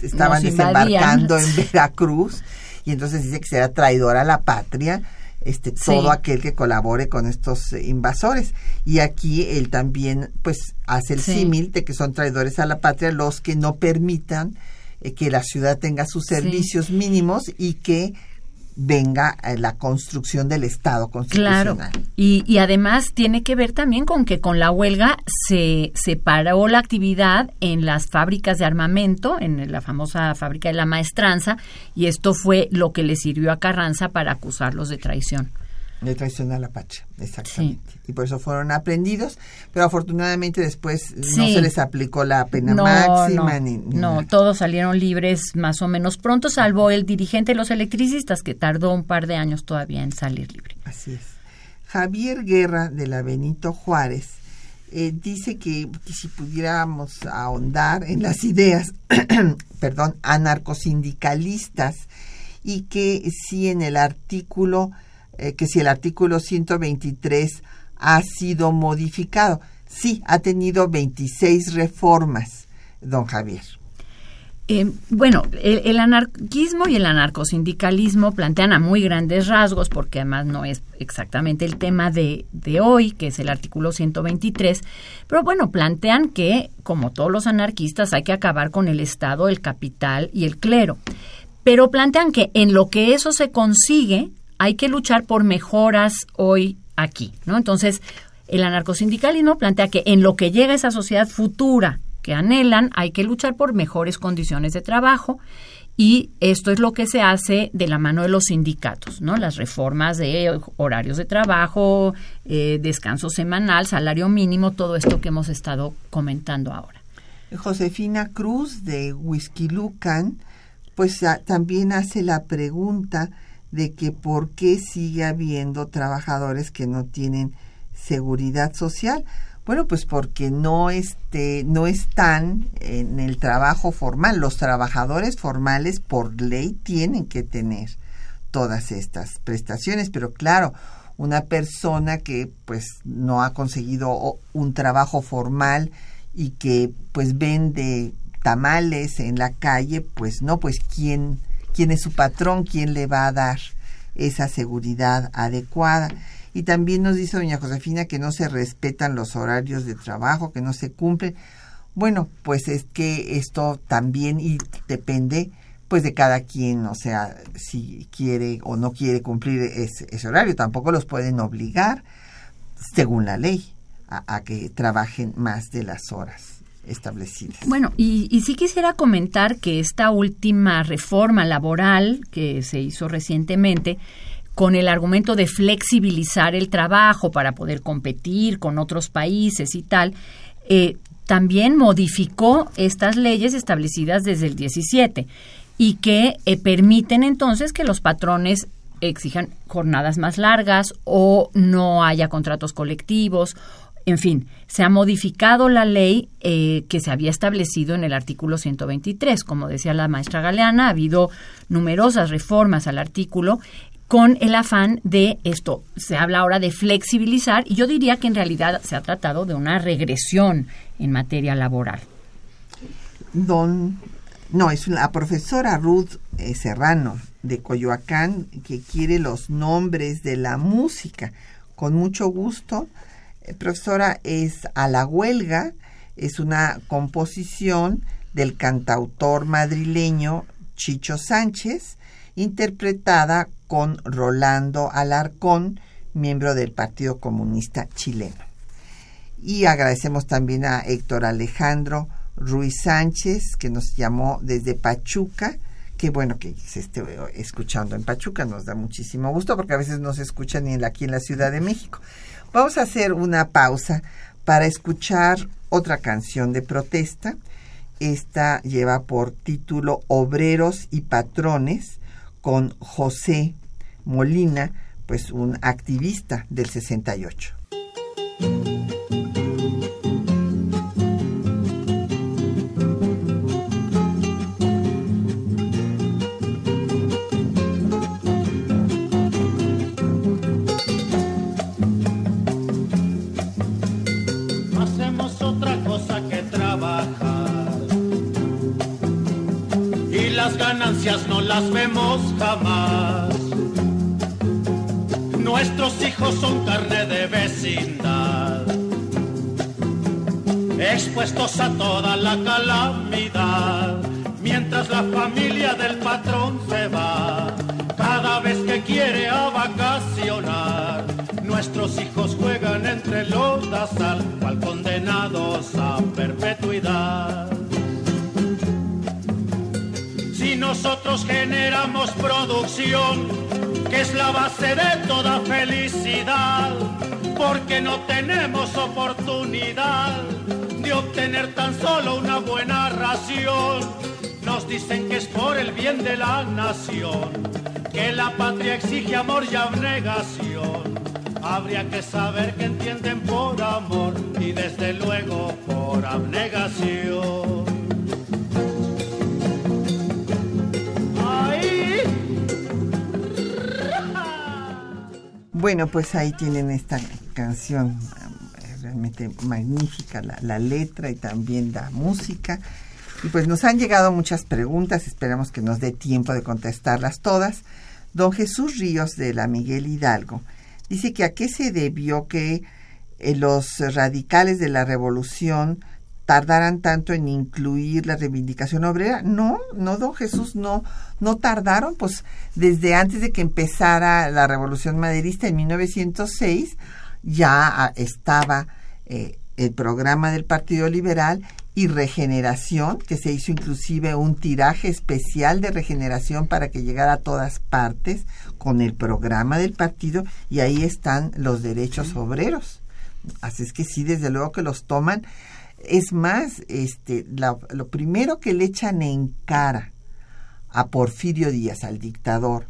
estaban desembarcando en Veracruz. Y entonces dice que será traidor a la patria este todo aquel que colabore con estos eh, invasores. Y aquí él también pues hace el símil de que son traidores a la patria los que no permitan eh, que la ciudad tenga sus servicios mínimos y que venga eh, la construcción del Estado constitucional. Claro, y, y, además tiene que ver también con que con la huelga se separó la actividad en las fábricas de armamento, en la famosa fábrica de la maestranza, y esto fue lo que le sirvió a Carranza para acusarlos de traición. De traición a la patria, exactamente. Y por eso fueron aprendidos, pero afortunadamente después no se les aplicó la pena máxima. No, no todos salieron libres más o menos pronto, salvo el dirigente de los electricistas, que tardó un par de años todavía en salir libre. Así es. Javier Guerra, de la Benito Juárez, eh, dice que, que, si pudiéramos ahondar en las ideas, perdón, anarcosindicalistas, y que si en el artículo eh, que si el artículo 123 ha sido modificado. Sí, ha tenido 26 reformas, don Javier. Eh, bueno, el, anarquismo y el anarcosindicalismo plantean a muy grandes rasgos, porque además no es exactamente el tema de, de, hoy, que es el artículo 123, pero bueno, plantean que, como todos los anarquistas, hay que acabar con el Estado, el capital y el clero. Pero plantean que en lo que eso se consigue, hay que luchar por mejoras hoy aquí, ¿no? Entonces, el anarcosindicalismo plantea que en lo que llega esa sociedad futura que anhelan, hay que luchar por mejores condiciones de trabajo y esto es lo que se hace de la mano de los sindicatos, ¿no? Las reformas de horarios de trabajo, eh, descanso semanal, salario mínimo, todo esto que hemos estado comentando ahora. Josefina Cruz de Whisky Lucan, pues también hace la pregunta de que por qué sigue habiendo trabajadores que no tienen seguridad social. Bueno, pues porque no este no están en el trabajo formal. Los trabajadores formales por ley tienen que tener todas estas prestaciones, pero claro, una persona que pues no ha conseguido un trabajo formal y que pues vende tamales en la calle, pues no, pues quién quién es su patrón, quién le va a dar esa seguridad adecuada. Y también nos dice doña Josefina que no se respetan los horarios de trabajo, que no se cumplen. Bueno, pues es que esto también y depende pues de cada quien, o sea, si quiere o no quiere cumplir ese, horario, tampoco los pueden obligar, según la ley, a que trabajen más de las horas establecidas. Bueno, y, y sí quisiera comentar que esta última reforma laboral que se hizo recientemente, con el argumento de flexibilizar el trabajo para poder competir con otros países y tal, eh, también modificó estas leyes establecidas desde el 17 y que eh, permiten entonces que los patrones exijan jornadas más largas o no haya contratos colectivos en fin, se ha modificado la ley eh, que se había establecido en el artículo 123. Como decía la maestra Galeana, ha habido numerosas reformas al artículo con el afán de esto. Se habla ahora de flexibilizar y yo diría que en realidad se ha tratado de una regresión en materia laboral. Don, no, es la profesora Ruth eh, Serrano de Coyoacán que quiere los nombres de la música. Con mucho gusto profesora, es A la huelga, es una composición del cantautor madrileño Chicho Sánchez, interpretada con Rolando Alarcón, miembro del Partido Comunista Chileno. Y agradecemos también a Héctor Alejandro Ruiz Sánchez, que nos llamó desde Pachuca. Qué bueno que se esté escuchando en Pachuca, nos da muchísimo gusto porque a veces no se escucha ni aquí en la Ciudad de México. Vamos a hacer una pausa para escuchar otra canción de protesta. Esta lleva por título Obreros y Patrones con José Molina, pues un activista del 68. No las vemos jamás. Nuestros hijos son carne de vecindad, expuestos a toda la calamidad, mientras la familia del patrón se va, cada vez que quiere a vacacionar. Nuestros hijos juegan entre los sal, cual condenados a perpetuidad. Nosotros generamos producción, que es la base de toda felicidad, porque no tenemos oportunidad de obtener tan solo una buena ración. Nos dicen que es por el bien de la nación, que la patria exige amor y abnegación. Habría que saber que entienden por amor y desde luego por abnegación. Bueno, pues ahí tienen esta canción eh, realmente magnífica, la, letra y también la música. Y pues nos han llegado muchas preguntas, esperamos que nos dé tiempo de contestarlas todas. Don Jesús Ríos de la Miguel Hidalgo dice que a qué se debió que eh, los radicales de la revolución tardaran tanto en incluir la reivindicación obrera. No, no, don Jesús, no, no tardaron, pues desde antes de que empezara la revolución maderista en 1906 ya ah, estaba eh, el programa del Partido Liberal y regeneración, que se hizo inclusive un tiraje especial de regeneración para que llegara a todas partes con el programa del partido y ahí están los derechos obreros. Así es que sí, desde luego que los toman es más, este, lo primero que le echan en cara a Porfirio Díaz, al dictador,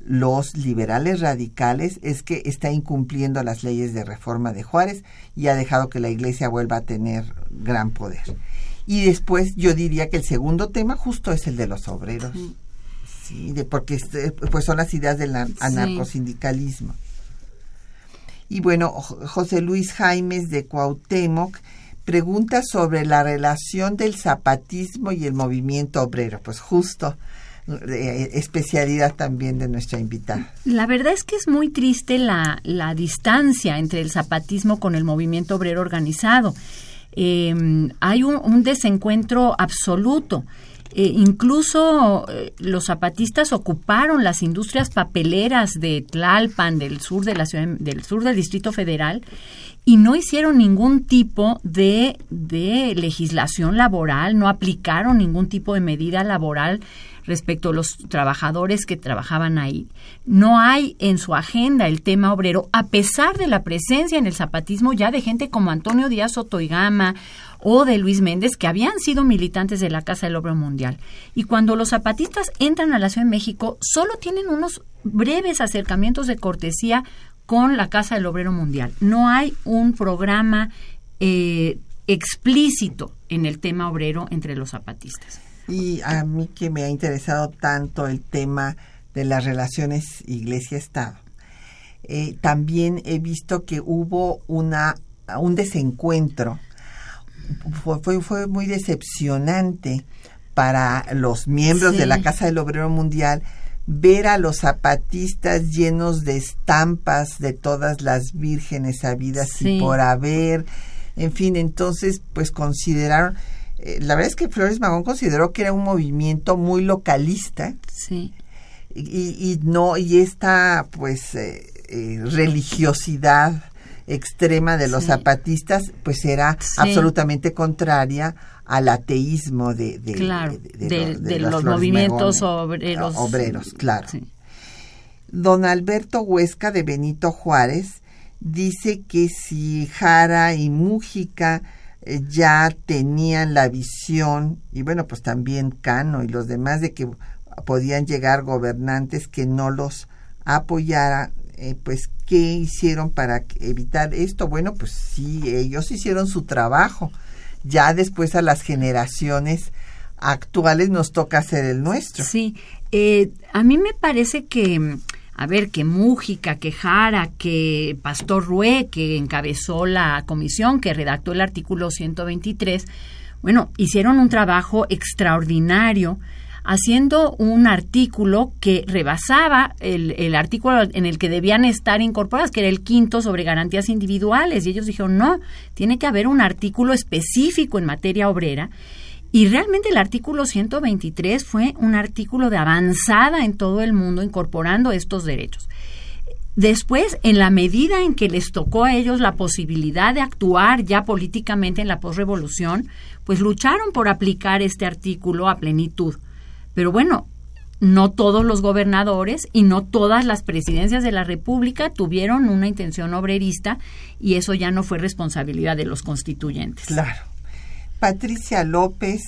los liberales radicales es que está incumpliendo las leyes de reforma de Juárez y ha dejado que la iglesia vuelva a tener gran poder. Y después yo diría que el segundo tema justo es el de los obreros. Sí, de, porque este, pues son las ideas del anarcosindicalismo. Y bueno, José Luis Jaimes de Cuauhtémoc pregunta sobre la relación del zapatismo y el movimiento obrero. Pues justo eh, especialidad también de nuestra invitada. La verdad es que es muy triste la, la distancia entre el zapatismo con el movimiento obrero organizado. Em, hay un, desencuentro absoluto. Eh, incluso eh, los zapatistas ocuparon las industrias papeleras de Tlalpan, del sur de la ciudad, del sur del Distrito Federal, y no hicieron ningún tipo de, de legislación laboral, no aplicaron ningún tipo de medida laboral respecto a los trabajadores que trabajaban ahí. No hay en su agenda el tema obrero, a pesar de la presencia en el zapatismo ya de gente como Antonio Díaz Otoigama o de Luis Méndez, que habían sido militantes de la Casa del Obrero Mundial. Y cuando los zapatistas entran a la Ciudad de México, solo tienen unos breves acercamientos de cortesía con la Casa del Obrero Mundial. No hay un programa eh, explícito en el tema obrero entre los zapatistas. Y a mí que me ha interesado tanto el tema de las relaciones iglesia-estado, eh, también he visto que hubo una, un desencuentro. Fue, fue, muy decepcionante para los miembros de la Casa del Obrero Mundial ver a los zapatistas llenos de estampas de todas las vírgenes habidas y por haber. En fin, entonces, pues consideraron eh, la verdad es que Flores Magón consideró que era un movimiento muy localista. Sí. Y, no, y esta pues eh, eh, religiosidad extrema de los zapatistas, pues era absolutamente contraria al ateísmo de, de, los, movimientos obreros. Obreros, claro. Don Alberto Huesca de Benito Juárez dice que si Jara y Mújica eh, ya tenían la visión, y bueno, pues también Cano y los demás, de que podían llegar gobernantes que no los apoyaran, eh, pues ¿qué hicieron para evitar esto? Bueno, pues sí, ellos hicieron su trabajo. Ya después a las generaciones actuales nos toca hacer el nuestro. Sí, eh, a mí me parece que a ver, que Mújica, que Jara, que Pastor Rué, que encabezó la comisión que redactó el artículo 123, bueno, hicieron un trabajo extraordinario haciendo un artículo que rebasaba el, el, artículo en el que debían estar incorporadas, que era el quinto sobre garantías individuales. Y ellos dijeron, no, tiene que haber un artículo específico en materia obrera. Y realmente el artículo 123 fue un artículo de avanzada en todo el mundo incorporando estos derechos. Después, en la medida en que les tocó a ellos la posibilidad de actuar ya políticamente en la posrevolución, pues lucharon por aplicar este artículo a plenitud. Pero bueno, no todos los gobernadores y no todas las presidencias de la República tuvieron una intención obrerista y eso ya no fue responsabilidad de los constituyentes. Claro. Patricia López,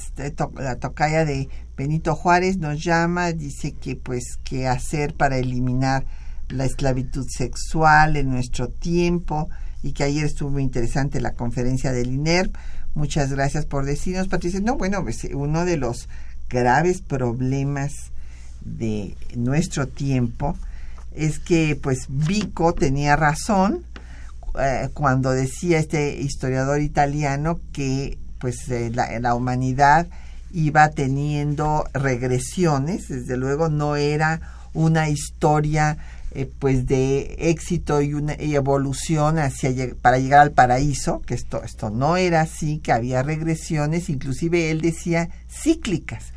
la tocaya de Benito Juárez, nos llama, dice que pues qué hacer para eliminar la esclavitud sexual en nuestro tiempo y que ayer estuvo interesante la conferencia del INERP. Muchas gracias por decirnos, Patricia. No, bueno, pues, uno de los graves problemas de nuestro tiempo es que pues Vico tenía razón eh, cuando decía este historiador italiano que pues eh, la, humanidad iba teniendo regresiones, desde luego no era una historia eh, pues de éxito y una evolución hacia para llegar al paraíso, que esto, esto no era así, que había regresiones, inclusive él decía cíclicas,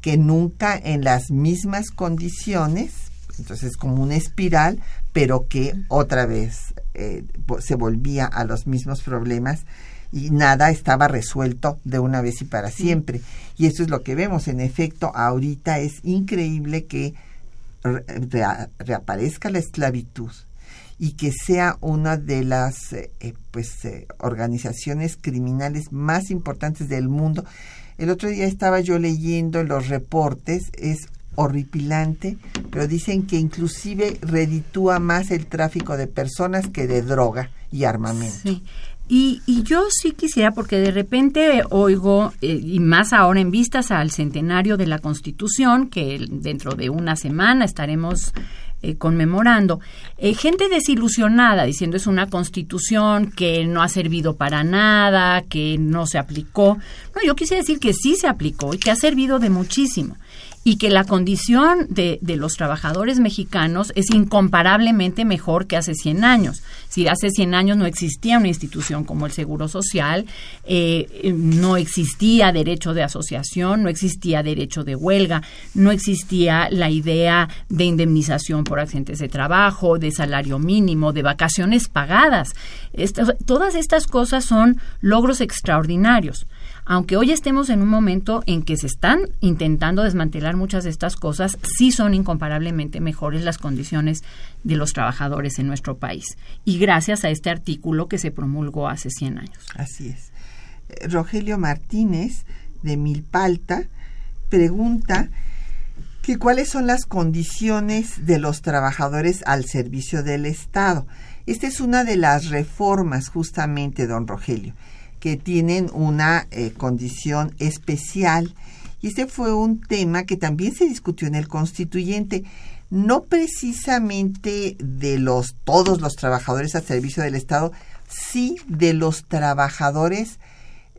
que nunca en las mismas condiciones, entonces como una espiral, pero que otra vez eh, se volvía a los mismos problemas y nada estaba resuelto de una vez y para siempre. Y eso es lo que vemos. En efecto, ahorita es increíble que reaparezca la esclavitud y que sea una de las eh, eh, pues eh, organizaciones criminales más importantes del mundo. El otro día estaba yo leyendo los reportes, es horripilante, pero dicen que inclusive reditúa más el tráfico de personas que de droga y armamento. Sí. Y, y, yo sí quisiera, porque de repente oigo, eh, y más ahora en vistas al centenario de la Constitución, que dentro de una semana estaremos eh, conmemorando, eh, gente desilusionada diciendo es una constitución que no ha servido para nada, que no se aplicó. No, yo quisiera decir que sí se aplicó y que ha servido de muchísimo y que la condición de, los trabajadores mexicanos es incomparablemente mejor que hace 100 años. Si hace 100 años no existía una institución como el Seguro Social, eh, no existía derecho de asociación, no existía derecho de huelga, no existía la idea de indemnización por accidentes de trabajo, de salario mínimo, de vacaciones pagadas. todas estas cosas son logros extraordinarios aunque hoy estemos en un momento en que se están intentando desmantelar muchas de estas cosas, sí son incomparablemente mejores las condiciones de los trabajadores en nuestro país. Y gracias a este artículo que se promulgó hace 100 años. Así es. Eh, Rogelio Martínez, de Milpalta, pregunta que cuáles son las condiciones de los trabajadores al servicio del Estado. Esta es una de las reformas, justamente, don Rogelio que tienen una eh, condición especial. Y este fue un tema que también se discutió en el constituyente, no precisamente de los todos los trabajadores al servicio del Estado, sí de los trabajadores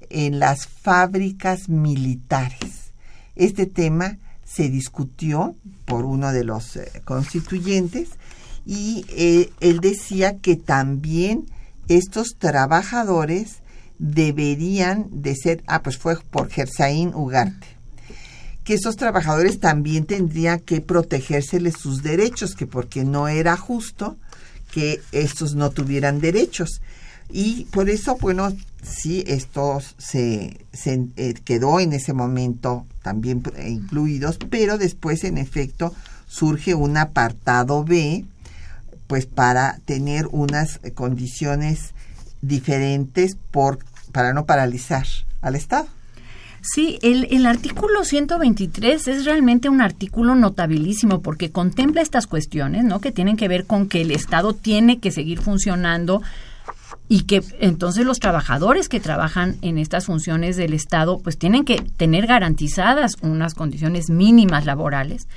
en las fábricas militares. Este tema se discutió por uno de los eh, constituyentes y eh, él decía que también estos trabajadores deberían de ser, ah, pues fue por Gersaín Ugarte, que esos trabajadores también tendrían que protegérseles sus derechos, que porque no era justo que estos no tuvieran derechos. Y por eso, bueno, sí, esto se, eh, quedó en ese momento también incluidos, pero después, en efecto, surge un apartado B, pues para tener unas condiciones diferentes por, para no paralizar al Estado. Sí, el, el, artículo 123 es realmente un artículo notabilísimo porque contempla estas cuestiones, ¿no? Que tienen que ver con que el Estado tiene que seguir funcionando y que entonces los trabajadores que trabajan en estas funciones del Estado pues tienen que tener garantizadas unas condiciones mínimas laborales.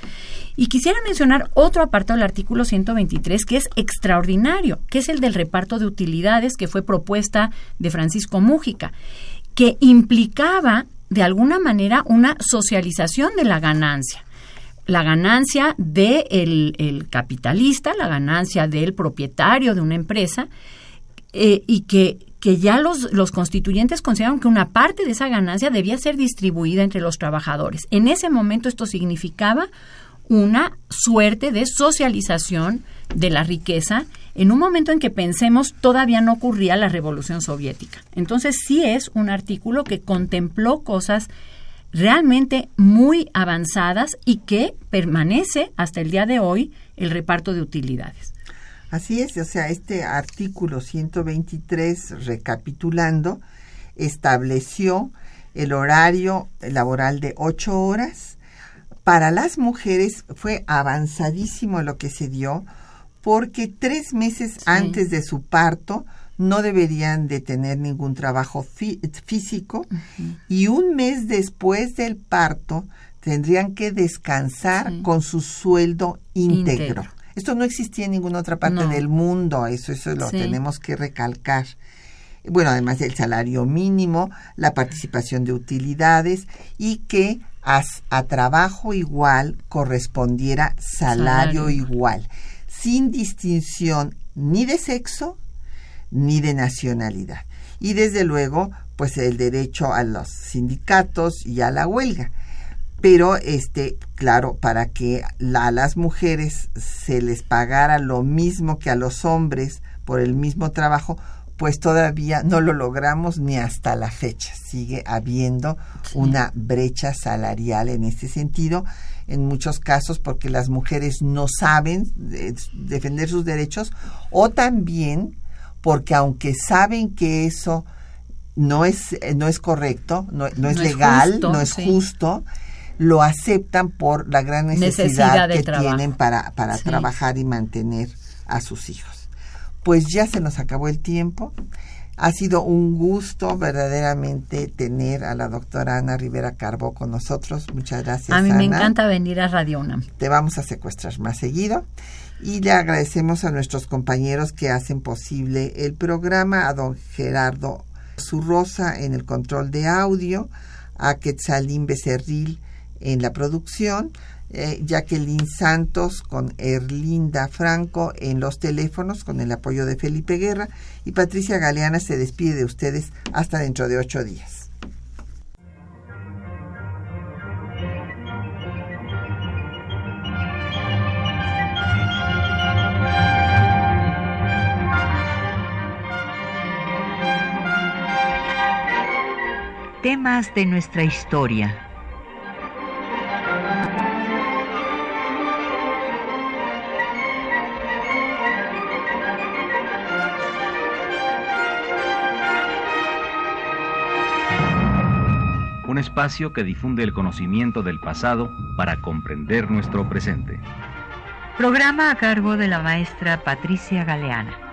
Y quisiera mencionar otro apartado del artículo 123 que es extraordinario, que es el del reparto de utilidades que fue propuesta de Francisco Mújica, que implicaba de alguna manera una socialización de la ganancia. La ganancia del de el capitalista, la ganancia del propietario de una empresa, eh, y que, que ya los, los constituyentes consideraron que una parte de esa ganancia debía ser distribuida entre los trabajadores. En ese momento esto significaba una suerte de socialización de la riqueza en un momento en que pensemos todavía no ocurría la revolución soviética. Entonces sí es un artículo que contempló cosas realmente muy avanzadas y que permanece hasta el día de hoy el reparto de utilidades. Así es, o sea, este artículo 123, recapitulando, estableció el horario laboral de ocho horas. Para las mujeres fue avanzadísimo lo que se dio porque tres meses antes de su parto no deberían de tener ningún trabajo físico y un mes después del parto tendrían que descansar con su sueldo íntegro. Esto no existía en ninguna otra parte del mundo, eso, eso lo tenemos que recalcar. Bueno, además del salario mínimo, la participación de utilidades y que a, a trabajo igual correspondiera salario igual, sin distinción ni de sexo ni de nacionalidad. Y desde luego, pues el derecho a los sindicatos y a la huelga. Pero, este, claro, para que a las mujeres se les pagara lo mismo que a los hombres por el mismo trabajo, pues todavía no lo logramos ni hasta la fecha. Sigue habiendo una brecha salarial en este sentido, en muchos casos porque las mujeres no saben eh, defender sus derechos o también porque aunque saben que eso no es, eh, no es correcto, no, es legal, no es justo, lo aceptan por la gran necesidad, que tienen para, para trabajar y mantener a sus hijos. Pues ya se nos acabó el tiempo. Ha sido un gusto verdaderamente tener a la doctora Ana Rivera Carbo con nosotros. Muchas gracias. A mí me encanta venir a Radio UNAM. Te vamos a secuestrar más seguido. Y le agradecemos a nuestros compañeros que hacen posible el programa, a don Gerardo Zurrosa en el control de audio, a Quetzalín Becerril en la producción, eh, Jacqueline Santos con Erlinda Franco en los teléfonos con el apoyo de Felipe Guerra y Patricia Galeana se despide de ustedes hasta dentro de ocho días. Temas de nuestra historia espacio que difunde el conocimiento del pasado para comprender nuestro presente. Programa a cargo de la maestra Patricia Galeana.